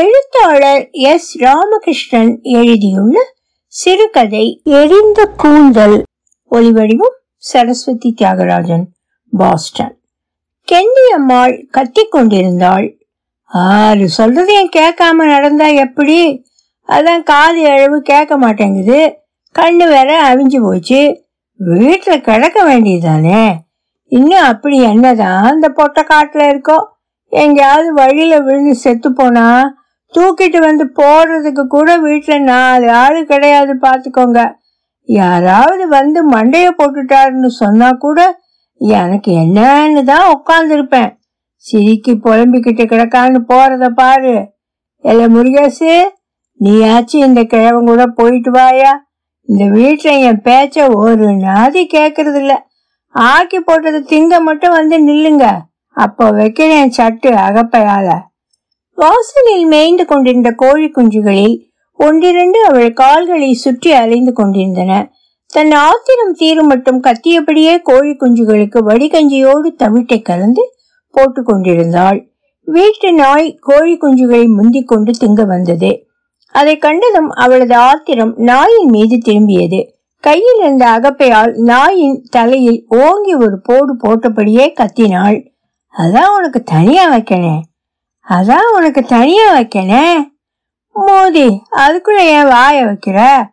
எழுத்தாளர் எஸ். ராமகிருஷ்ணன் எழுதியுள்ள சிறுகதை எரிந்த கூந்தல் ஒலிவடிவம் சரஸ்வதி தியாகராஜன் பாஸ்டன். கெண்டி அம்மாள் கத்திக் கொண்டிருந்தாள். ஆறு சொல்றதையும் கேட்காம நடந்தா எப்படி? அதான் காது அளவு கேட்க மாட்டேங்குது. கண்ணு வேற அவிஞ்சு போச்சு. வீட்டில் கிடக்க வேண்டியதுதானே? இன்னும் அப்படி என்னதான் அந்த பொட்டை காட்டில் இருக்கோ? எங்கேயாவது வழியில் விழுந்து செத்து போனா தூக்கிட்டு வந்து போடுறதுக்கு கூட வீட்டுல நாலு ஆள் கிடையாது பாத்துக்கோங்க. யாராவது வந்து மண்டைய போட்டுட்டாருன்னு சொன்னா கூட எனக்கு என்னன்னு தான் உட்காந்துருப்பேன் சிரிக்கி புலம்பிக்கிட்டு கிடக்கான்னு போறத பாரு. எல்ல முருகேசு நீயாச்சும் இந்த கிழவன் கூட போயிட்டு வாயா. இந்த வீட்டுல என் பேச்ச ஒரு நாதி கேக்குறது இல்ல ஆக்கி போட்டது திங்க மட்டும் வந்து நில்லுங்க. அப்போ வைக்கிறேன் சட்டு அகப்பையால. வாசலில் மேய்ந்து கொண்டிருந்த கோழி குஞ்சுகளில் ஒன்றிரண்டு அவள் கால்களை சுற்றி அலைந்து கொண்டிருந்தன. தன் ஆத்திரம் தீரும் மட்டும் கத்தியபடியே கோழி குஞ்சுகளுக்கு வடிகஞ்சியோடு தவிட்டை கலந்து போட்டு கொண்டிருந்தாள். வீட்டு நாய் கோழி குஞ்சுகளை முந்திக் கொண்டு திங்க வந்தது. அதை கண்டதும் அவளது ஆத்திரம் நாயின் மீது திரும்பியது. கையில் இருந்த அகப்பையால் நாயின் தலையில் ஓங்கி ஒரு போடு போட்டபடியே கத்தினாள். அதான் உனக்கு தனியா வைக்கணே அதான் உனக்கு தனியா வைக்கனே? மோதி அதுக்குள்ள ஏன் வாய வைக்கிற?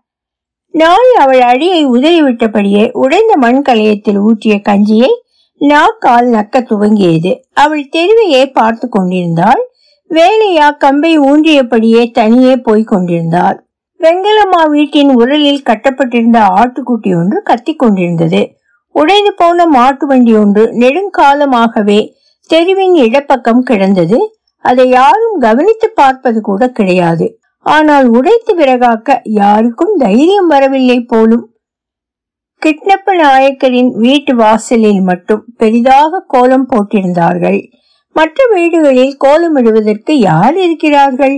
நாய் அவள் அடியை உதறிவிட்டபடியே உடைந்த மண் கலையத்தில் ஊற்றிய கஞ்சியை நாக்கால் நக்க துவங்கியது. அவள் தெருவையே பார்த்து கொண்டிருந்தாள். வேலையா கம்பை ஊன்றியபடியே தனியே போய்க் கொண்டிருந்தாள். வெங்கலம்மா வீட்டின் உரலில் கட்டப்பட்டிருந்த ஆட்டுக்குட்டி ஒன்று கத்தி கொண்டிருந்தது. உடைந்து போன மாட்டு வண்டி ஒன்று நெடுங்காலமாகவே தெருவின் இடப்பக்கம் கிடந்தது. அதை யாரும் கவனித்து பார்ப்பது கூட கிடையாது. ஆனால் உடைத்து விறகாக்க யாருக்கும் தைரியம் வரவில்லை போலும். கிட்னப்ப நாயக்கரின் வீட்டு வாசலில் மட்டும் பெரிதாக கோலம் போட்டிருந்தார்கள். மற்ற வீடுகளில் கோலமிடுவதற்கு யார் இருக்கிறார்கள்?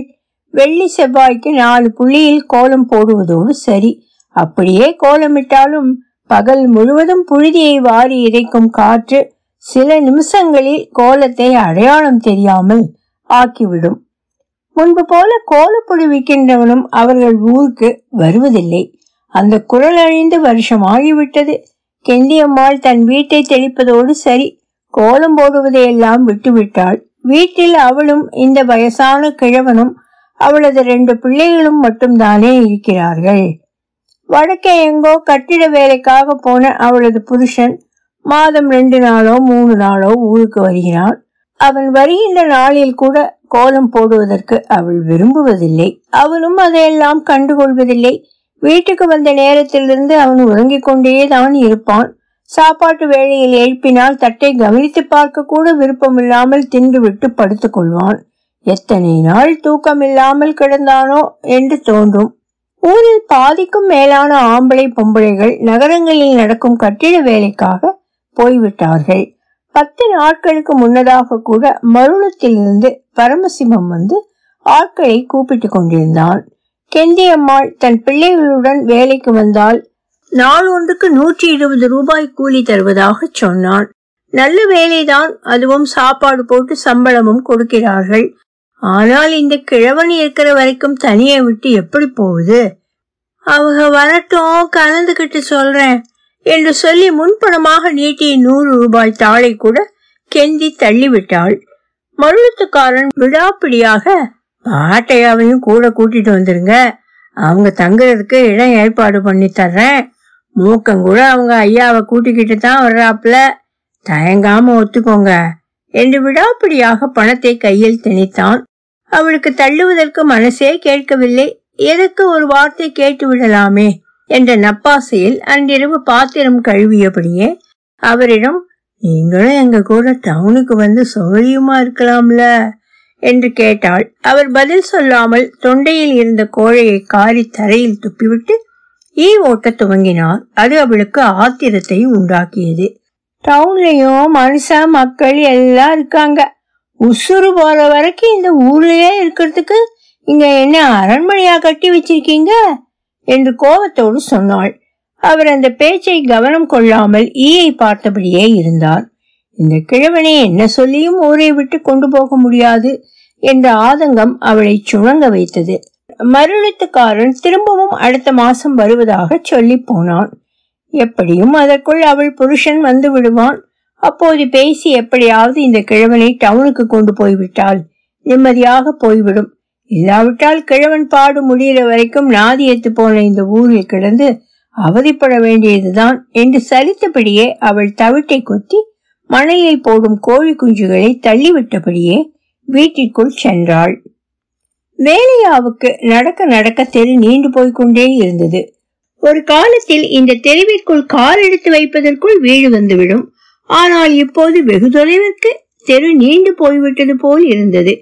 வெள்ளி செவ்வாய்க்கு நாலு புள்ளியில் கோலம் போடுவதோடு சரி. அப்படியே கோலமிட்டாலும் பகல் முழுவதும் புழுதியை வாரி இறைக்கும் காற்று சில நிமிஷங்களில் கோலத்தை அடையாளம் தெரியாமல் ஆக்கிவிடும். முன்பு போல கோலப்பொடி விற்கின்றவனும் அவர்கள் ஊருக்கு வருவதில்லை. அந்த குரல் அழிந்து வருஷம் ஆகிவிட்டது. கெந்தியம்மாள் தன் வீட்டை தெளிப்பதோடு சரி கோலம் போடுவதையெல்லாம் விட்டுவிட்டாள். வீட்டில் அவளும் இந்த வயசான கிழவனும் அவளது ரெண்டு பிள்ளைகளும் மட்டும்தானே இருக்கிறார்கள். வடக்கே எங்கோ கட்டிட வேலைக்காக போன அவளது புருஷன் மாதம் ரெண்டு நாளோ மூணு நாளோ ஊருக்கு வருகிறான். அவன் வருகின்ற நாளில் கூட கோலம் போடுவதற்கு அவள் விரும்புவதில்லை. அவனும் அதையெல்லாம் கண்டுகொள்வதில்லை. வீட்டுக்கு வந்த நேரத்திலிருந்து அவன் உறங்கிக் கொண்டே தான் இருப்பான். சாப்பாட்டு வேளையில் எழுப்பினால் தட்டை கவனித்து பார்க்க கூட விருப்பமில்லாமல் தின்றுவிட்டு படுத்துக் கொள்வான். எத்தனை நாள் தூக்கம் இல்லாமல் கிடந்தானோ என்று தோன்றும். ஊரில் பாதிக்கும் மேலான ஆம்பளை பொம்பளைகள் நகரங்களில் நடக்கும் கட்டிட வேலைக்காக போய்விட்டார்கள். பத்து நாட்களுக்கு முன்னதாக கூட மருளத்திலிருந்து பரமசிவம் வந்து ஆட்களை கூப்பிட்டு கொண்டிருந்தான். கெந்தியம்மாள் தன் பிள்ளைகளுடன் வேலைக்கு வந்தால் நாள் ஒன்றுக்கு நூற்றி இருபது ரூபாய் கூலி தருவதாக சொன்னான் நல்ல வேலைதான் அதுவும் சாப்பாடு போட்டு சம்பளமும் கொடுக்கிறார்கள். ஆனால் இந்த கிழவன் இருக்கிற வரைக்கும் தனியை விட்டு எப்படி போகுது? அவங்க வரட்டும் கலந்துகிட்டு சொல்றேன். என்று சொல்லி முன்பணமாக நீட்டிய நூறு ரூபாய் தாளை கூட கெந்தி தள்ளிவிட்டாள். மருளத்துக்காரன் விடாப்பிடியாக பாட்டையாவையும் கூட கூட்டிட்டு வந்துருங்க. அவங்க தங்குறதுக்கு இடம் ஏற்பாடு பண்ணி தர்றேன். மூக்கம் கூட அவங்க ஐயாவை கூட்டிக்கிட்டு தான் வர்றாப்புல. தயங்காம ஒத்துக்கோங்க என்று விடாப்பிடியாக பணத்தை கையில் திணித்தான். அவளுக்கு தள்ளுவதற்கு மனசே கேட்கவில்லை. எதற்கு ஒரு வார்த்தை கேட்டு விடலாமே? என்ற நப்பாசையில் அன்றிரவு பாத்திரம் கழுவியபடியே அவரிடம் நீங்களும் எங்க கூட டவுனுக்கு வந்து சௌகரியமா இருக்கலாம்ல? என்று கேட்டாள். அவர் பதில் சொல்லாமல் தொண்டையில் இருந்த கோழையை காரி தரையில் துப்பிவிட்டு ஈ ஓட்ட துவங்கினார். அது அவளுக்கு ஆத்திரத்தை உண்டாக்கியது. டவுன்லயும் மனுஷன் மக்கள் எல்லாம் இருக்காங்க. உசுறு போற வரைக்கும் இந்த ஊர்லயே இருக்கிறதுக்கு இங்க என்ன அரண்மனையா கட்டி வச்சிருக்கீங்க? என்று கோபத்தோடு சொன்னாள். அவர் அந்த பேச்சை கவனம் கொள்ளாமல் ஈயை பார்த்தபடியே இருந்தார். இந்த கிழவனை என்ன சொல்லியும் ஊரை விட்டு கொண்டு போக முடியாது என்ற ஆதங்கம் அவளை சுணங்க வைத்தது. மருளத்துக்காரன் திரும்பவும் அடுத்த மாசம் வருவதாக சொல்லி போனான். எப்படியும் அதற்குள் அவள் புருஷன் வந்து விடுவான். அப்போது பேசி எப்படியாவது இந்த கிழவனை டவுனுக்கு கொண்டு போய்விட்டால் நிம்மதியாக போய்விடும். இல்லாவிட்டால் கிழவன் பாடு முடிகிற வரைக்கும் நாதியத்து போன இந்த ஊரில் கிடந்து அவதிப்பட வேண்டியதுதான் என்று சலித்தபடியே அவள் தவிட்டை கொத்தி மனையை போடும் கோழி குஞ்சுகளை தள்ளிவிட்டபடியே வீட்டிற்குள் சென்றாள். வேலையாவுக்கு நடக்க நடக்க தெரு நீண்டு போய்கொண்டே இருந்தது. ஒரு காலத்தில் இந்த தெருவிற்குள் கால் எடுத்து வைப்பதற்குள் வீடு வந்துவிடும். ஆனால் இப்போது வெகு தொலைவிற்கு தெரு நீண்டு போய்விட்டது போல் இருந்தது.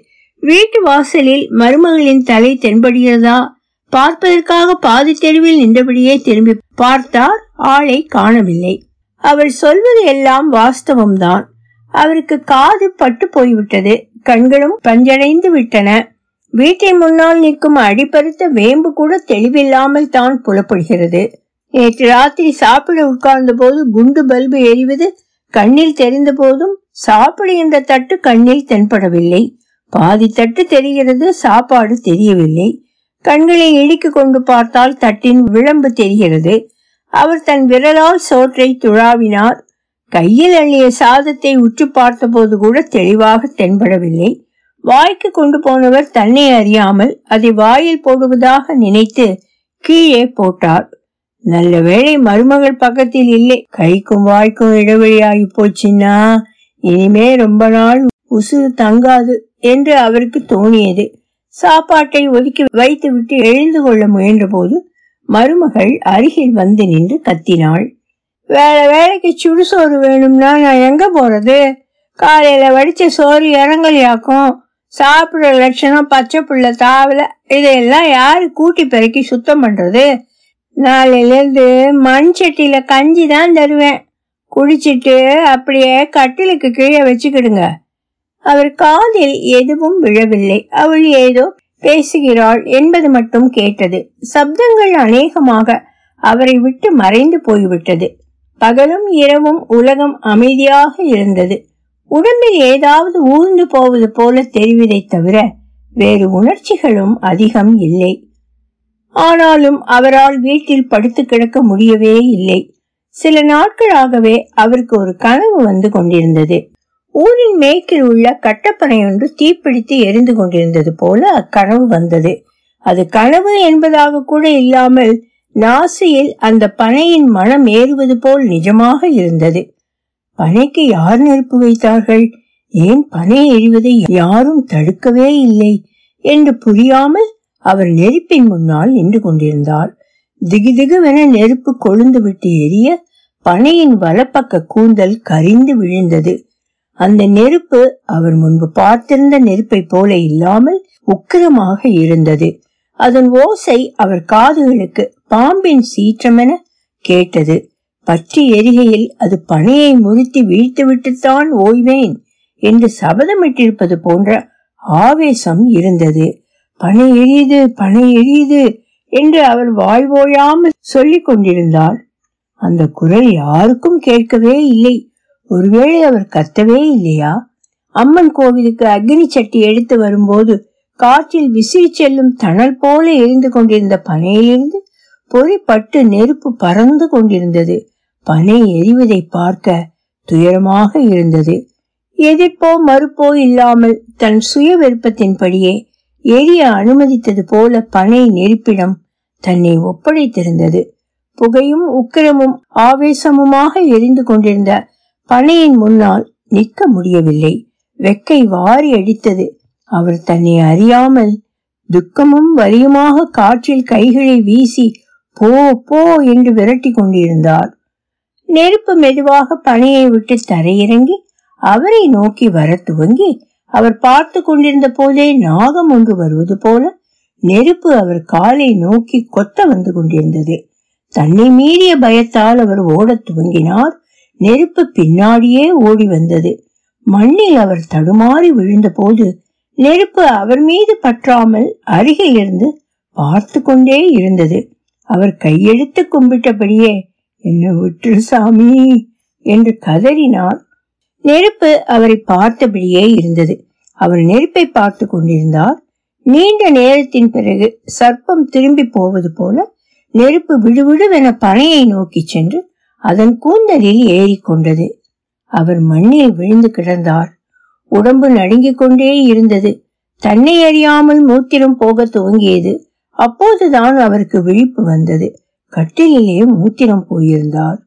வீட்டு வாசலில் மருமகளின் தலை தென்படுகிறதா? பார்ப்பதற்காக பாதி தெருவில் நின்றபடியே திரும்பி பார்த்தார் ஆளை காணவில்லை. அவர் சொல்வது எல்லாம் வாஸ்தவம்தான். அவருக்கு காது பட்டு போய்விட்டது. கண்களும் பஞ்சடைந்து விட்டன. வீட்டை முன்னால் நிற்கும் அடிப்பருத்த வேம்பு கூட தெளிவில்லாமல் தான் புலப்படுகிறது. நேற்று ராத்திரி சாப்பிட உட்கார்ந்த போது குண்டு பல்பு எரிவது கண்ணில் தெரிந்த போதும் சாப்பிடுகின்ற தட்டு கண்ணில் தென்படவில்லை. பாதி தட்டு தெரிகிறது சாப்பாடு தெரியவில்லை. கண்களை இடிக்கு கொண்டு பார்த்தால் தட்டின் விளம்பு தெரிகிறது. அவர் தன் விரலால் சோற்றை துழாவினார். கையில் அள்ளிய சாதத்தை உற்று பார்த்தபோது கூட தெளிவாக தென்படவில்லை. வாய்க்கு கொண்டு போனவர் தன்னை அறியாமல் அதை வாயில் போடுவதாக நினைத்து கீழே போட்டார். நல்ல வேளை மருமகள் பக்கத்தில் இல்லை. கைக்கும் வாய்க்கும் இடைவெளியாகி போச்சுன்னா இனிமே ரொம்ப நாள் உசுறு தங்காது. என்று அவருக்கு தோணியது. சாப்பாட்டை ஒதுக்கி வைத்துவிட்டு எழுந்து கொள்ள முயன்ற போது மருமகள் அருகில் வந்து நின்று கத்தினாள். வேற வேலைக்கு சுடுசோறு வேணும்னா நான் எங்க போறது? காலையில வடிச்ச சோறு இறங்கலியாக்கும். சாப்பிடுற லட்சணம் பச்சை புள்ள தாவல இதையெல்லாம் யாரு கூட்டி பெருக்கி சுத்தம் பண்றது? நாளையிலேருந்து மண் சட்டியில கஞ்சி தான் தருவேன். குடிச்சிட்டு அப்படியே கட்டிலுக்கு கீழே வச்சுக்கிடுங்க. அவர் காதில் எதுவும் விழவில்லை. அவள் ஏதோ பேசுகிறாள் என்பது மட்டும் கேட்டது. சப்தங்கள் அநேகமாக அவரை விட்டு மறைந்து போய்விட்டது. பகலும் இரவும் உலகம் அமைதியாக இருந்தது. உடம்பில் ஏதாவது ஊர்ந்து போவது போல தெரிவதை தவிர வேறு உணர்ச்சிகளும் அதிகம் இல்லை. ஆனாலும் அவரால் வீட்டில் படுத்து கிடக்க முடியவே இல்லை. சில நாட்களாகவே அவருக்கு ஒரு கனவு வந்து கொண்டிருந்தது. ஊரின் மேற்கில் உள்ள கட்டப்பனை ஒன்று தீப்பிடித்து எரிந்து கொண்டிருந்தது போல அக்கனவு வந்தது. அது கனவு என்பதாக கூட இல்லாமல் நாசியில் அந்த பனையின் மனம் ஏறுவது போல் நிஜமாக இருந்தது. பனைக்கு யார் நெருப்பு வைத்தார்கள்? ஏன் பனை எறிவதை யாரும் தடுக்கவே இல்லை என்று புரியாமல் அவர் நெருப்பின் முன்னால் நின்று கொண்டிருந்தார். திகுதிகுவென நெருப்பு கொழுந்து விட்டு எரிய பனையின் வலப்பக்க கூந்தல் கரிந்து விழுந்தது. அந்த நெருப்பு அவர் முன்பு பார்த்திருந்த நெருப்பை போல இல்லாமல் உக்கிரமாக இருந்தது. அதன் ஓசை அவர் காதுகளுக்கு பாம்பின் சீற்றமென கேட்டது. பற்றி எரிகையில் அது பனையை முறுத்தி வீழ்த்துவிட்டுத்தான் ஓய்வேன் என்று சபதமிட்டிருப்பது போன்ற ஆவேசம் இருந்தது. பனை எரியுது பனை எரியுது என்று அவர் வாய்வோயாமல் சொல்லிக் கொண்டிருந்தார் அந்த குரல் யாருக்கும் கேட்கவே இல்லை. ஒருவேளை அவர் கத்தவே இல்லையா? அம்மன் கோவிலுக்கு அக்னி சட்டி எடுத்து வரும்போது காற்றில் விசிறி செல்லும் தணல் போல எரிந்து கொண்டிருந்த பனையிலிருந்து பொறிப்பட்டு நெருப்பு பறந்து கொண்டிருந்தது. பனை எரிவதை பார்க்க துயரமாக இருந்தது. எதிர்ப்போ மறுப்போ இல்லாமல் தன் சுய விருப்பத்தின்படியே எரிய அனுமதித்தது போல பனை நெருப்பிடம் தன்னை ஒப்படைத்திருந்தது. புகையும் உக்கிரமும் ஆவேசமுமாக எரிந்து கொண்டிருந்த பனையின் முன்னால் நிற்க முடியவில்லை. வெக்கை வாரி அடித்தது. அவர் தன்னை அறியாமல் துக்கமும் வலியுமாக காற்றில் கைகளை வீசி போ போ என்று விரட்டி கொண்டிருந்தார். நெருப்பு மெதுவாக பனையை விட்டு தரையிறங்கி அவரை நோக்கி வர துவங்கி அவர் பார்த்து கொண்டிருந்த போதே நாகம் ஒன்று வருவது போல நெருப்பு அவர் காலை நோக்கி கொத்த வந்து கொண்டிருந்தது. தன்னை மீறிய பயத்தால் அவர் ஓடத் துவங்கினார். நெருப்பு பின்னாடியே ஓடி வந்தது. மண்ணில் அவர் தடுமாறி விழுந்த போது நெருப்பு அவர் மீது பற்றாமல் அருகில் இருந்து பார்த்து கொண்டே இருந்தது. அவர் கையெழுத்து கும்பிட்டபடியே என்ன விட்டு சாமி என்று கதறினார். நெருப்பு அவரை பார்த்தபடியே இருந்தது. அவர் நெருப்பை பார்த்து கொண்டிருந்தார். நீண்ட நேரத்தின் பிறகு சர்ப்பம் திரும்பி போவது போல நெருப்பு விடுவிடுவென பனையை நோக்கி சென்று அதன் கூந்தலில் ஏறிக்கொண்டது. அவர் மண்ணில் விழுந்து கிடந்தார். உடம்பு நடுங்கிக் கொண்டே இருந்தது. தன்னை அறியாமல் மூத்திரம் போக துவங்கியது. அப்போதுதான் அவருக்கு விழிப்பு வந்தது. கட்டிலே மூத்திரம் போயிருந்தார்.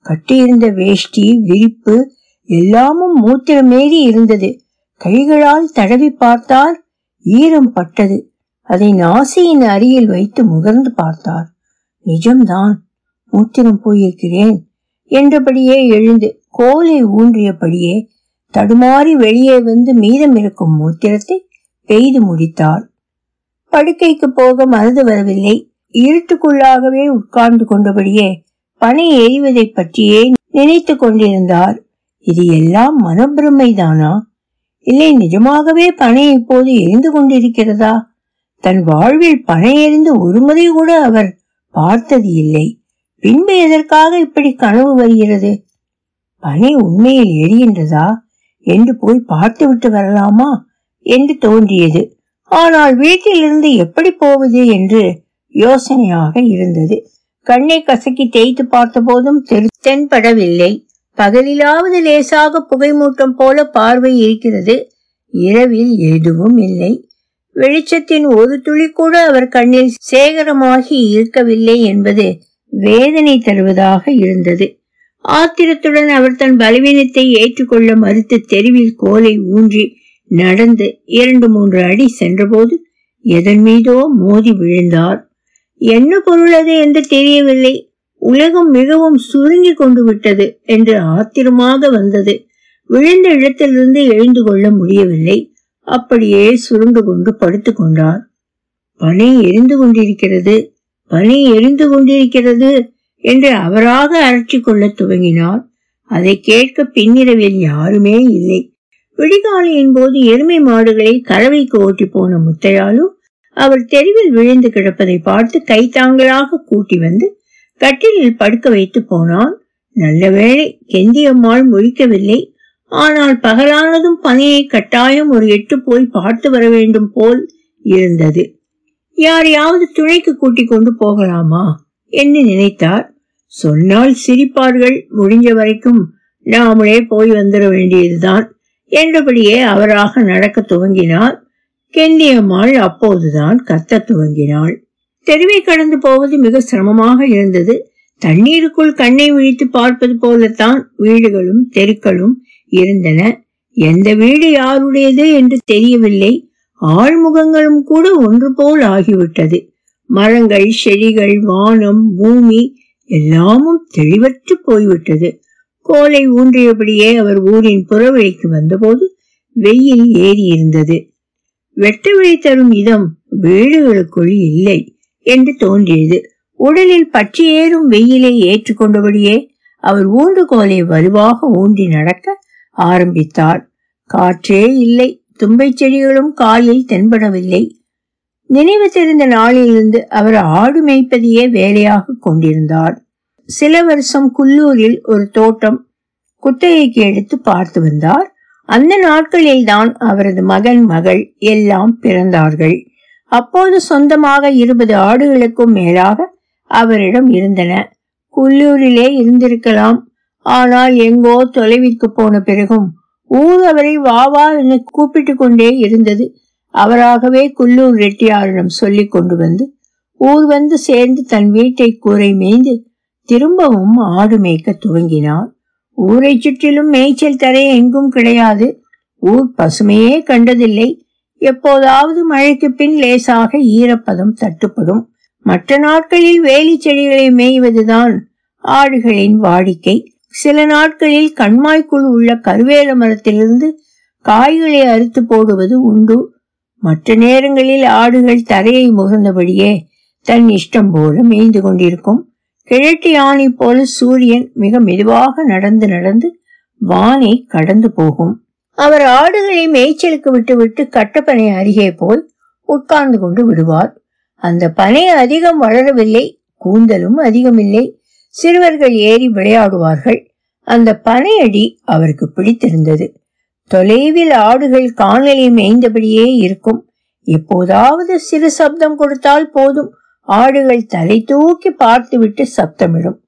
கட்டியிருந்த வேஷ்டி விரிப்பு எல்லாமும் மூத்திரமேறி இருந்தது. கைகளால் தடவி பார்த்தார். ஈரம் பட்டது. அதை நாசியின் அருகில் வைத்து முகர்ந்து பார்த்தார். நிஜம்தான். மூத்திரம் போயிருக்கிறேன் என்றபடியே எழுந்து கோலை ஊன்றியபடியே தடுமாறி வெளியே வந்து மீதம் இருக்கும் மூத்திரத்தை பெய்து முடித்தார் படுக்கைக்கு போக மனது வரவில்லை. இருட்டுக்குள்ளாகவே உட்கார்ந்து கொண்டபடியே பனை எய்வதை பற்றியே நினைத்து கொண்டிருந்தார். இது எல்லாம் மனப்பிரமைதானா? இல்லை நிஜமாகவே பனை இப்போது எரிந்து கொண்டிருக்கிறதா? தன் வாழ்வில் பனை எரிந்து ஒருமுறை கூட அவர் பார்த்தது இல்லை. பின்பு எதற்காக இப்படி கனவு வருகிறது பனி உண்மையில் எரிகின்றதா? என்று போய் பார்த்து விட்டு வரலாமா? என்று தோன்றியது. ஆனால் வீட்டிலிருந்து எப்படி போவது என்று யோசனையாக இருந்தது. கண்ணை கசக்கி தேய்த்து பார்த்த போதும் தென்படவில்லை. பகலிலாவது லேசாக புகைமூட்டம் போல பார்வை இருக்கிறது. இரவில் எதுவும் இல்லை. வெளிச்சத்தின் ஒரு துளி கூட அவர் கண்ணில் சேகரமாகி இருக்கவில்லை என்பது வேதனை தருவதாக இருந்தது. ஆத்திரத்துடன் அவர் தன் பலவீனத்தை ஏற்றுக்கொள்ள மறுத்து தெருவில் கோலை ஊன்றி நடந்து இரண்டு மூன்று அடி சென்றபோது எதன் மீதோ மோதி விழுந்தார். என்ன பொருள் அது என்று தெரியவில்லை. உலகம் மிகவும் சுருங்கி கொண்டு விட்டது என்று ஆத்திரமாக வந்தது. விழுந்த இடத்திலிருந்து எழுந்து கொள்ள முடியவில்லை. அப்படியே சுருண்டு கொண்டு படுத்து கொண்டார். பனை எரிந்து கொண்டிருக்கிறது. பனி எரிந்து கொண்டிருக்கிறது என்று அவராக அரற்றி கொள்ள துவங்கினார். அதை கேட்க பின்னிரவில் யாருமே இல்லை. விடிகாலையின் போது எருமை மாடுகளை கறவைக்கு ஓட்டி போன முத்தையாலும் அவர் தெருவில் விழுந்து கிடப்பதை பார்த்து கைத்தாங்களாக கூட்டி வந்து கட்டிலில் படுக்க வைத்து போனான். நல்ல வேளை கெந்தியம்மாள் முழிக்கவில்லை. ஆனால் பகலானதும் பனியை கட்டாயம் ஒரு எட்டு போய் பார்த்து வர வேண்டும் போல் இருந்தது. யாரையாவது துணைக்கு கூட்டிக் கொண்டு போகலாமா என்று நினைத்தார். சொன்னால் சிரிப்பார்கள். முடிஞ்ச வரைக்கும் நாமளே போய் வந்துட வேண்டியதுதான் என்றபடியே அவராக நடக்க துவங்கினார். கெண்டியம்மாள் அப்போதுதான் கத்த துவங்கினாள். தெருவை கடந்து போவது மிக சிரமமாக இருந்தது. தண்ணீருக்குள் கண்ணை விழித்து பார்ப்பது போலத்தான் வீடுகளும் தெருக்களும் இருந்தன. எந்த வீடு யாருடையது? என்று தெரியவில்லை. ஆழ்முகங்களும் கூட ஒன்று போல் ஆகிவிட்டது. மரங்கள் செடிகள் வானம் பூமி எல்லாமும் தெளிவற்று போய்விட்டது. கோலை ஊன்றியபடியே அவர் ஊரின் புறவழிக்கு வந்தபோது வெயில் ஏறி இருந்தது வெட்ட விழி தரும் இதம் வீடுகளுக்குள் இல்லை என்று தோன்றியது. உடலில் பற்றி ஏறும் வெயிலை ஏற்றுக்கொண்டபடியே அவர் ஊன்றுகோலை வலுவாக ஊன்றி நடக்க ஆரம்பித்தார். காற்றே இல்லை. தும்பை செடிகளும் காலில் தென்படவில்லை. நினைவு தெரிந்த நாளிலிருந்து அவர் ஆடு மேய்ப்பதையே வேலையாக கொண்டிருந்தார். சில வருஷம் குல்லூரில் ஒரு தோட்டம் குத்தகைக்கு எடுத்து பார்த்து வந்தார். அந்த நாட்களில் தான் அவரது மகன் மகள் எல்லாம் பிறந்தார்கள். அப்போது சொந்தமாக இருபது ஆடுகளுக்கும் மேலாக அவரிடம் இருந்தன. குல்லூரிலே இருந்திருக்கலாம். ஆனால் எங்கோ தொலைவிற்கு போன பிறகும் ஊர் அவரை வா வா என கூப்பிட்டு கொண்டே இருந்தது. அவராகவே குல்லூர் ரெட்டியாரிடம் சொல்லி கொண்டு வந்து ஊர் வந்து சேர்ந்து தன் வீட்டை கூரை மேய்ந்து திரும்பவும் ஆடு மேய்க்க துவங்கினார். ஊரை சுற்றிலும் மேய்ச்சல் தரை எங்கும் கிடையாது. ஊர் பசுமையே கண்டதில்லை. எப்போதாவது மழைக்கு பின் லேசாக ஈரப்பதம் தட்டுப்படும். மற்ற நாட்களில் வேலி செடிகளை மேய்வதுதான் ஆடுகளின் வாடிக்கை. சில நாட்களில் கண்மாய்க்குள் உள்ள கருவேல மரத்திலிருந்து காய்களை அறுத்து போடுவது உண்டு. மற்ற நேரங்களில் ஆடுகள் தரையை முகர்ந்தபடியே தன் இஷ்டம் போல மேய்ந்து கொண்டிருக்கும். கிழட்டு யானை போல சூரியன் மிக மெதுவாக நடந்து நடந்து வானை கடந்து போகும். அவர் ஆடுகளை மேய்ச்சலுக்கு விட்டுவிட்டு கட்டப்பனை அருகே போய் உட்கார்ந்து கொண்டு விடுவார். அந்த பனை அதிகம் வளரவில்லை கூந்தலும் அதிகமில்லை. சிறுவர்கள் ஏறி விளையாடுவார்கள். அந்த பனையடி அவருக்கு பிடித்திருந்தது. தொலைவில் ஆடுகள் காணலை மேய்ந்தபடியே இருக்கும். எப்போதாவது சிறு சப்தம் கொடுத்தால் போதும். ஆடுகள் தலை தூக்கி பார்த்துவிட்டு சப்தமிடும்.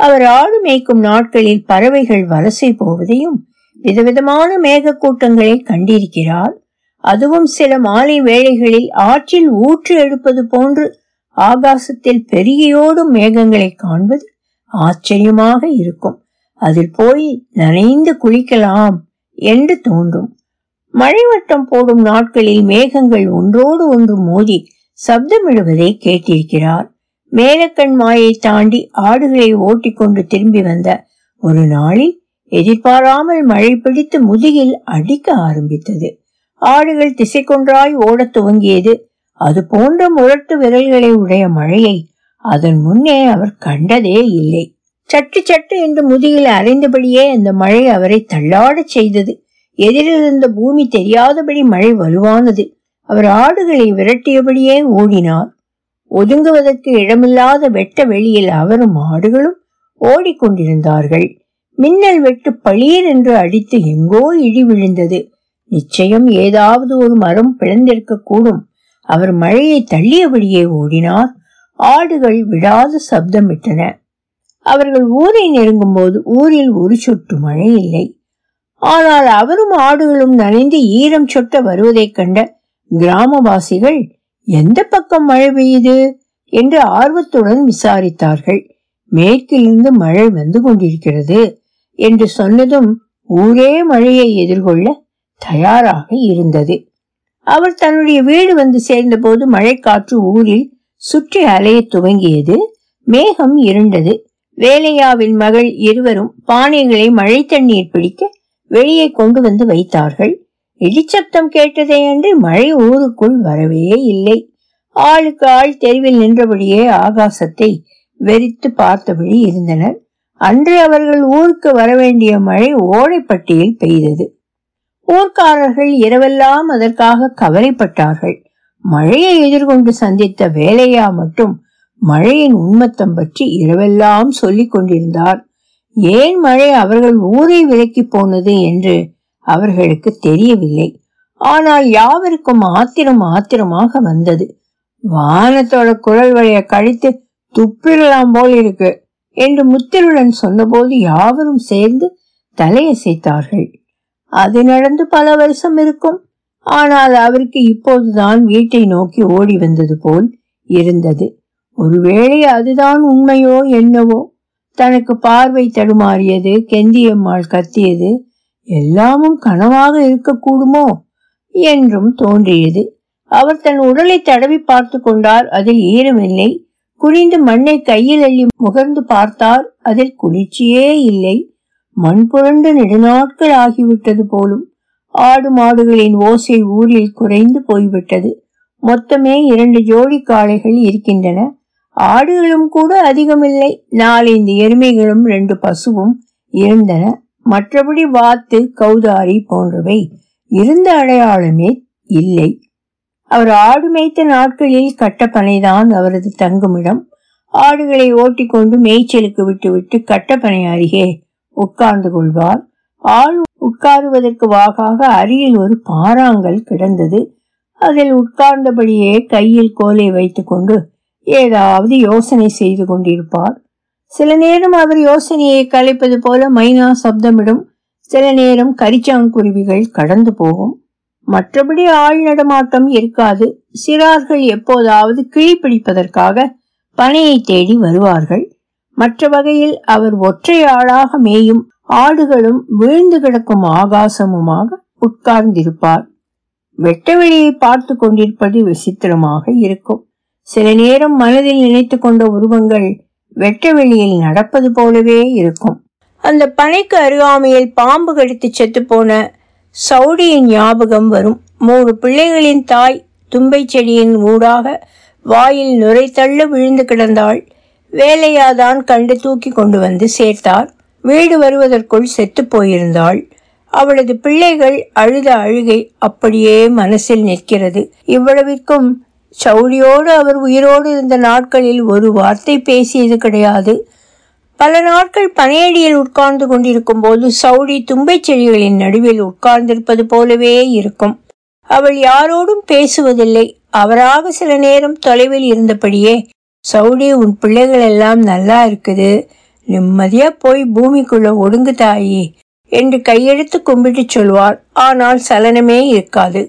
அவர் ஆடு மேய்க்கும் நாட்களில் பறவைகள் வலசை போவதையும் விதவிதமான மேகக்கூட்டங்களை கண்டிருக்கிறார். அதுவும் சில மாலை வேளைகளில் ஆற்றில் ஊற்று எடுப்பது போன்று ஆகாசத்தில் பெருகியோடும் மேகங்களை காண்பது ஆச்சரியமாக இருக்கும். அதில் போய் நனைந்து குளிக்கலாம் என்று தோன்றும். மழைவட்டம் போடும் நாட்களில் மேகங்கள் ஒன்றோடு ஒன்று மோதி சப்தமிடுவதை கேட்டிருக்கிறார். மேலக்கண் மாயை தாண்டி ஆடுகளை ஓட்டிக்கொண்டு திரும்பி வந்த ஒரு நாளில் எதிர்பாராமல் மழை பிடித்து முதுகில் அடிக்க ஆரம்பித்தது. ஆடுகள் திசை கொன்றாய் ஓடத் துவங்கியது. அது போன்ற முரட்டு விரல்களை உடைய மழையை அதன் முன்னே அவர் கண்டதே இல்லை. சட்டு சட்டு என்று முதுகில் அறைந்தபடியே அந்த மழை அவரை தள்ளாடச் செய்தது. எதிரிலிருந்த பூமி தெரியாதபடி மழை வலுவானது. அவர் ஆடுகளை விரட்டியபடியே ஓடினார். ஒதுங்குவதற்கு இடமில்லாத வெட்ட வெளியில் அவரும் ஆடுகளும் ஓடிக்கொண்டிருந்தார்கள். மின்னல் வெட்டு பளீர் என்று அடித்து எங்கோ இடி விழுந்தது. நிச்சயம் ஏதாவது ஒரு மரம் பிளந்திருக்க கூடும் அவர் மழையை தள்ளியபடியே ஓடினார். ஆடுகள் விடாது சப்தமிட்டன. அவர்கள் ஊரை நெருங்கும் போது ஊரில் ஒரு சொட்டு மழை இல்லை. ஆனால் அவரும் ஆடுகளும் நனைந்து ஈரம் சொட்ட வருவதைக் கண்ட கிராமவாசிகள் எந்த பக்கம் மழை பெய்யுது? என்று ஆர்வத்துடன் விசாரித்தார்கள். மேற்கிலிருந்து மழை வந்து கொண்டிருக்கிறது என்று சொன்னதும் ஊரே மழையை எதிர்கொள்ள தயாராக இருந்தது. அவர் தன்னுடைய வீடு வந்து சேர்ந்தபோது மழைக்காற்று ஊரில் சுற்றி அலைய துவங்கியது. மேகம் இருண்டது. வேலையாவின் மகள் இருவரும் பானைகளை மழை தண்ணீர் பிடிக்க வெளியே கொண்டு வந்து வைத்தார்கள். இடிச்சப்தம் கேட்டதே அன்று மழை ஊருக்குள் வரவே இல்லை. ஆளுக்கு ஆள் தெருவில் நின்றபடியே ஆகாசத்தை வெறித்து பார்த்தபடி இருந்தனர். அன்று அவர்கள் ஊருக்கு வரவேண்டிய மழை ஓடைப்பட்டியில் பெய்தது. ஊர்க்காரர்கள் இரவெல்லாம் அதற்காக கவலைப்பட்டார்கள். மழையை எதிர்கொண்டு சந்தித்த வேலையா மட்டும் மழையின் உண்மத்தம் பற்றி இரவெல்லாம் சொல்லிக் கொண்டிருந்தார். ஏன் மழை அவர்கள் ஊரை விலக்கி போனது என்று அவர்களுக்கு தெரியவில்லை. ஆனால் யாவருக்கும் ஆத்திரம் ஆத்திரமாக வந்தது. வானத்தோட குரல் வழிய கழித்து துப்பிடலாம் போல் இருக்கு என்று முத்திருடன் சொன்னபோது யாவரும் சேர்ந்து தலையசைத்தார்கள். அது நடந்து பல வருஷம் இருக்கும். ஆனால் அவருக்கு இப்போதுதான் வீட்டை நோக்கி ஓடி வந்தது போல் இருந்தது. ஒருவேளை அதுதான் உண்மையோ என்னவோ? தனக்கு பார்வை தடுமாறியது கெந்தியம்மாள் கத்தியது எல்லாமும் கனவாக இருக்கக்கூடுமோ? என்றும் தோன்றியது. அவர் தன் உடலை தடவி பார்த்து கொண்டார் அதில் ஈரமில்லை. குனிந்து மண்ணை கையில் அள்ளி முகர்ந்து பார்த்தார் அதில் குளிர்ச்சியே இல்லை. மண் புரண்டு நெடுநாட்கள் ஆகிவிட்டது போலும். ஆடு மாடுகளின் ஓசை ஊரில் குறைந்து போய்விட்டது. மொத்தமே இரண்டு ஜோடி காளைகள் இருக்கின்றன. ஆடுகளும் கூட அதிகமில்லை. நாலந்து எருமைகளும் ரெண்டு பசுவும் இருந்தன. மற்றபடி வாத்து கௌதாரி போன்றவை இருந்த அடையாளமே இல்லை. அவர் ஆடு மேய்த்த நாட்களில் கட்டப்பனைதான் அவரது தங்குமிடம். ஆடுகளை ஓட்டிக்கொண்டு மேய்ச்சலுக்கு விட்டுவிட்டு கட்டப்பனை அருகே உட்கார்ந்து கொள்வார். ஆள் உட்காருவதற்கு வாகாக அருகில் ஒரு பாறாங்கல் கிடந்தது. அதில் உட்கார்ந்தபடியே கையில் கோலை வைத்துக்கொண்டு ஏதாவது யோசனை செய்து கொண்டிருப்பார். சில நேரம் அவர் யோசனையை கலைப்பது போல மைனா சப்தமிடும். சில நேரம் கரிச்சாங்குருவிகள் கடந்து போகும். மற்றபடி ஆள் நடமாட்டம் இருக்காது. சிறார்கள் எப்போதாவது கிழி பிடிப்பதற்காக பனையை தேடி வருவார்கள். மற்ற வகையில் அவர் ஒற்றை ஆளாக மேயும். ஆடுகளும் வீழ்ந்து கிடக்கும் ஆகாசமுமாக உட்கார்ந்திருப்பார். வெட்ட வெளியை பார்த்து கொண்டிருப்பது விசித்திரமாக இருக்கும். சில நேரம் மனதில் நினைத்து கொண்ட உருவங்கள் வெட்டவெளியில் நடப்பது போலவே இருக்கும். அந்த பனைக்கு அருகாமையில் பாம்பு கடித்து செத்து போன சவுடியின் ஞாபகம் வரும். மூணு பிள்ளைகளின் தாய் தும்பை செடியின் ஊடாக வாயில் நுரை தள்ள விழுந்து கிடந்தாள். வேலையாதான் கண்டு தூக்கி கொண்டு வந்து சேர்த்தார். வீடு வருவதற்குள் செத்து போயிருந்தாள். அவளது பிள்ளைகள் அழுத அழுகை அப்படியே மனசில் நிற்கிறது. இவ்வளவிற்கும் சௌரியோடு அவர் உயிரோடு இருந்த நாட்களில் ஒரு வார்த்தை பேசியது கிடையாது. பல நாட்கள் பனையடியில் உட்கார்ந்து கொண்டிருக்கும் போது சௌடி தும்பைச் செடிகளின் நடுவில் உட்கார்ந்திருப்பது போலவே இருக்கும். அவள் யாரோடும் பேசுவதில்லை. அவராக சில நேரம் தொலைவில் இருந்தபடியே சௌடி உன் பிள்ளைகள் எல்லாம் நல்லா இருக்குது. நிம்மதியா போய் பூமிக்குள்ள ஒடுங்கு தாயி என்று கையெடுத்து கும்பிட்டு சொல்வார் ஆனால் சலனமே இருக்காது.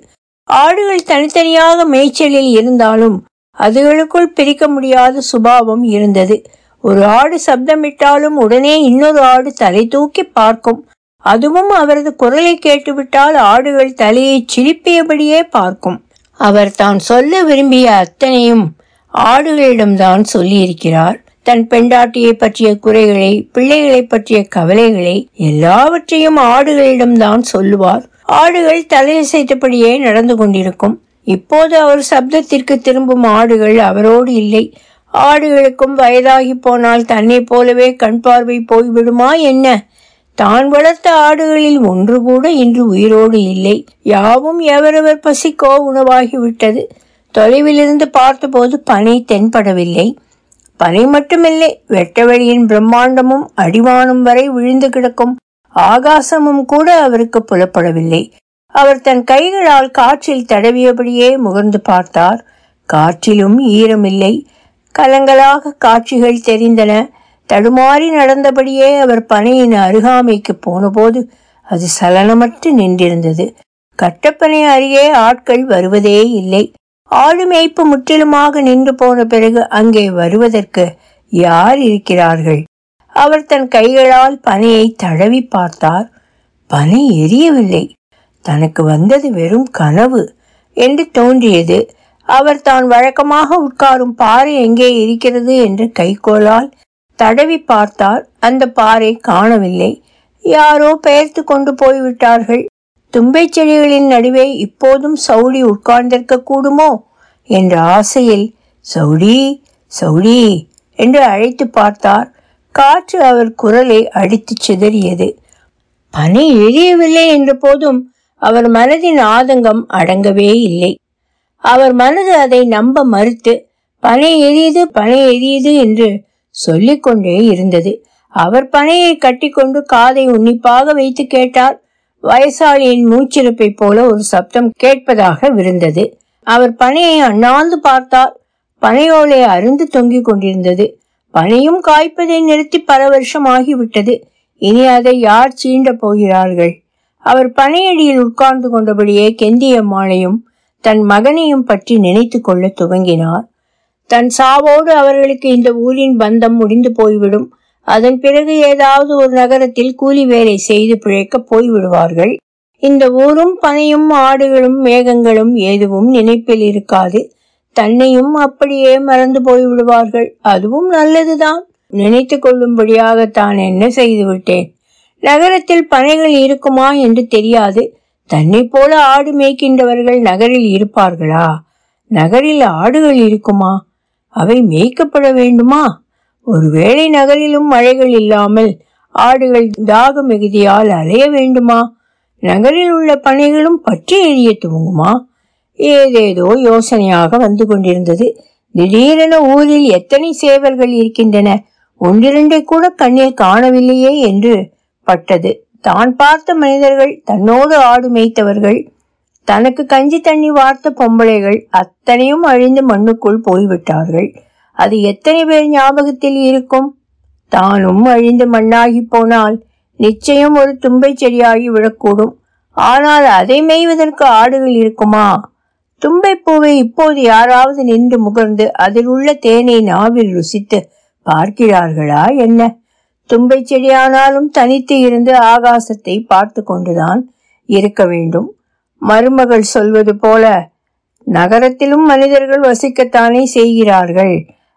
ஆடுகள் தனித்தனியாக மேய்ச்சலில் இருந்தாலும் அதுகளுக்குள் பிரிக்க முடியாத சுபாவம் இருந்தது. ஒரு ஆடு சப்தமிட்டாலும் உடனே இன்னொரு ஆடு தலை தூக்கி பார்க்கும். அதுவும் அவரது குரலை கேட்டுவிட்டால் ஆடுகள் தலையை சிரிப்பியபடியே பார்க்கும். அவர் தான் சொல்ல விரும்பிய அத்தனையும் ஆடுகளிடம்தான் சொல்லியிருக்கிறார். தன் பெண்டாட்டியை பற்றிய குறைகளை பிள்ளைகளை பற்றிய கவலைகளை எல்லாவற்றையும் ஆடுகளிடம்தான் சொல்லுவார். ஆடுகள் தலையசைத்தபடியே நடந்து கொண்டிருக்கும். இப்போது அவர் சப்தத்திற்கு திரும்பும் ஆடுகள் அவரோடு இல்லை. ஆடுகளுக்கும் வயதாகி போனால் தன்னை போலவே கண் பார்வை போய்விடுமா என்ன? தான் வளர்த்த ஆடுகளில் ஒன்று கூட இன்று உயிரோடு இல்லை. யாவும் எவரவர் பசிக்கோ உணவாகிவிட்டது. தொலைவிலிருந்து பார்த்தபோது பனை தென்படவில்லை. பனை மட்டுமில்லை வெட்டவெளியின் பிரம்மாண்டமும் அடிவானம் வரை விழுந்து கிடக்கும் ஆகாசமும் கூட அவருக்கு புலப்படவில்லை. அவர் தன் கைகளால் காற்றில் தடவியபடியே முகர்ந்து பார்த்தார். காற்றிலும் ஈரமில்லை. கலங்களாக காட்சிகள் தெரிந்தன. தடுமாறி நடந்தபடியே அவர் பனையின் அருகாமைக்கு போனபோது அது சலனமற்று நின்றிருந்தது. கட்டப்பனை அருகே ஆட்கள் வருவதே இல்லை. ஆளுமேய்ப்பு முற்றிலுமாக நின்று போன பிறகு அங்கே வருவதற்கு யார் இருக்கிறார்கள்? அவர் தன் கைகளால் பனையை தடவி பார்த்தார். பனை எரியவில்லை. தனக்கு வந்தது வெறும் கனவு என்று தோன்றியது. அவர் தான் வழக்கமாக உட்காரும் பாறை எங்கே இருக்கிறது என்று கைகோளால் தடவி பார்த்தார். அந்த பாறை காணவில்லை. யாரோ பெயர்த்து கொண்டு போய்விட்டார்கள். தும்பைச் செடிகளின் நடுவே இப்போதும் சௌடி உட்கார்ந்திருக்க கூடுமோ என்ற ஆசையில் சௌடி சௌடி என்று அழைத்து பார்த்தார். காற்று அவர் குரலை அடித்து சிதறியது. பனி எரியவில்லை என்ற போதும் அவர் மனதின் ஆதங்கம் அடங்கவே இல்லை. அவர் மனது அதை நம்ப மறுத்து பனை எரியுது பனை எரியுது என்று சொல்லிக்கொண்டே இருந்தது. அவர் பனையை கட்டிக்கொண்டு காதை உன்னிப்பாக வைத்து கேட்டார். வயசாளியின் மூச்சிருப்பை போல ஒரு சப்தம் கேட்பதாக விருந்தது. அவர் பனையை அண்ணாந்து பார்த்தார். பனையோலை அருந்து தொங்கிக் கொண்டிருந்தது. பனையும் காய்ப்பதை நிறுத்தி பல வருஷம் ஆகிவிட்டது. இனி அதை யார் சீண்ட போகிறார்கள்? அவர் பனையடியில் உட்கார்ந்து கொண்டபடியே கெந்தியம்மாளையும் தன் மகனையும் பற்றி நினைத்து கொள்ள துவங்கினார். தன் சாவோடு அவர்களுக்கு இந்த ஊரின் பந்தம் முடிந்து போய்விடும். அதன் பிறகு ஏதாவது ஒரு நகரத்தில் கூலி வேலை செய்து பிழைக்க போய்விடுவார்கள். இந்த ஊரும் பனையும் ஆடுகளும் மேகங்களும் எதுவும் நினைப்பில் இருக்காது. தன்னையும் அப்படியே மறந்து போய்விடுவார்கள். அதுவும் நல்லதுதான். நினைத்து கொள்ளும்படியாக தான் என்ன செய்து விட்டேன் நகரத்தில் பனைகள் இருக்குமா என்று தெரியாது. தன்னை போல ஆடு மேய்க்கின்றவர்கள் நகரில் இருப்பார்களா? நகரில் ஆடுகள் இருக்குமா? அவை மேய்க்கப்பட வேண்டுமா? ஒருவேளை நகரிலும் மழைகள் இல்லாமல் ஆடுகள் தாக மிகுதியால் அலைய வேண்டுமா? நகரில் உள்ள பனைகளும் பற்றி எரிய துவங்குமா? ஏதேதோ யோசனையாக வந்து கொண்டிருந்தது. திடீரென ஊரில் எத்தனை சேவல்கள் இருக்கின்றன? ஒன்றிரண்டை கூட கண்ணில் காணவில்லையே என்று பட்டது. தான் பார்த்த மனிதர்கள் தன்னோடு ஆடு மேய்த்தவர்கள் தனக்கு கஞ்சி தண்ணி வார்த்த பொம்பளைகள் அத்தனையும் அழிந்து மண்ணுக்குள் போய்விட்டார்கள். அது எத்தனை பேர் ஞாபகத்தில் இருக்கும்? தானும் அழிந்து மண்ணாகி போனால் நிச்சயம் ஒரு தும்பை செடியாகி விடக்கூடும் ஆனால் அதை மேய்வதற்கு ஆடுகள் இருக்குமா? தும்பை பூவை இப்போது யாராவது நின்று முகர்ந்து அதில் உள்ள தேனை நாவில் ருசித்து பார்க்கிறார்களா என்ன? தும்பை செடியானாலும் தனித்து இருந்து ஆகாசத்தை பார்த்து கொண்டுதான் இருக்க வேண்டும். மருமகள் சொல்வது போல நகரத்திலும் மனிதர்கள் வசிக்கத்தானே செய்கிறார்கள்.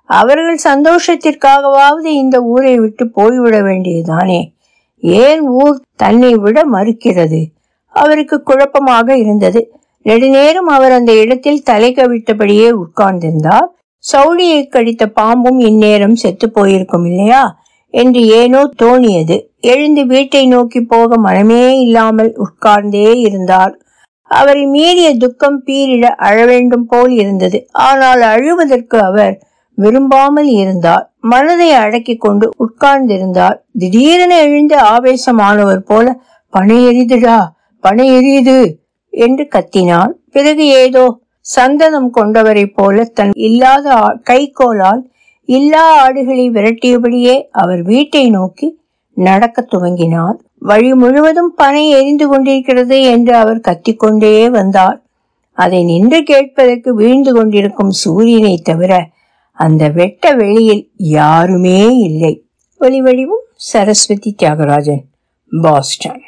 அவர்கள் சந்தோஷத்திற்காகவாவது இந்த ஊரை விட்டு போய்விட வேண்டியதுதானே? ஏன் ஊர் தன்னை விட மறுக்கிறது? அவருக்கு குழப்பமாக இருந்தது. நெடுநேரம் அவர் அந்த இடத்தில் தலை கவிழ்த்தபடியே உட்கார்ந்திருந்தார். சவுடியை கடித்த பாம்பும் இந்நேரம் செத்து போயிருக்கும் இல்லையா? என்று ஏனோ தோணியது. எழுந்து வீட்டை நோக்கி போக மனமே இல்லாமல் உட்கார்ந்தே இருந்தார். அவரை மீறிய துக்கம் பீரிட அழவேண்டும் போல் இருந்தது. ஆனால் அழுவதற்கு அவர் விரும்பாமல் இருந்தார் மனதை அடக்கிக் கொண்டு உட்கார்ந்திருந்தார் திடீரென எழுந்து ஆவேசமானவர் போல பனை எரிதுடா பனை எரியுது என்று கத்தினாள் பிறகு ஏதோ சந்தனம் கொண்டவரை போல தன் இல்லாத கைகோலால் இல்லா ஆடுகளை விரட்டியபடியே அவர் வீட்டை நோக்கி நடக்க துவங்கினார். வழி முழுவதும் பனை எரிந்து கொண்டிருக்கிறது என்று அவர் கத்திக்கொண்டே வந்தார். அதை நின்று கேட்பதற்கு வீழ்ந்து கொண்டிருக்கும் சூரியனை தவிர அந்த வெட்ட வெளியில் யாருமே இல்லை. ஒலிவடிவும் சரஸ்வதி தியாகராஜன் பாஸ்டன்.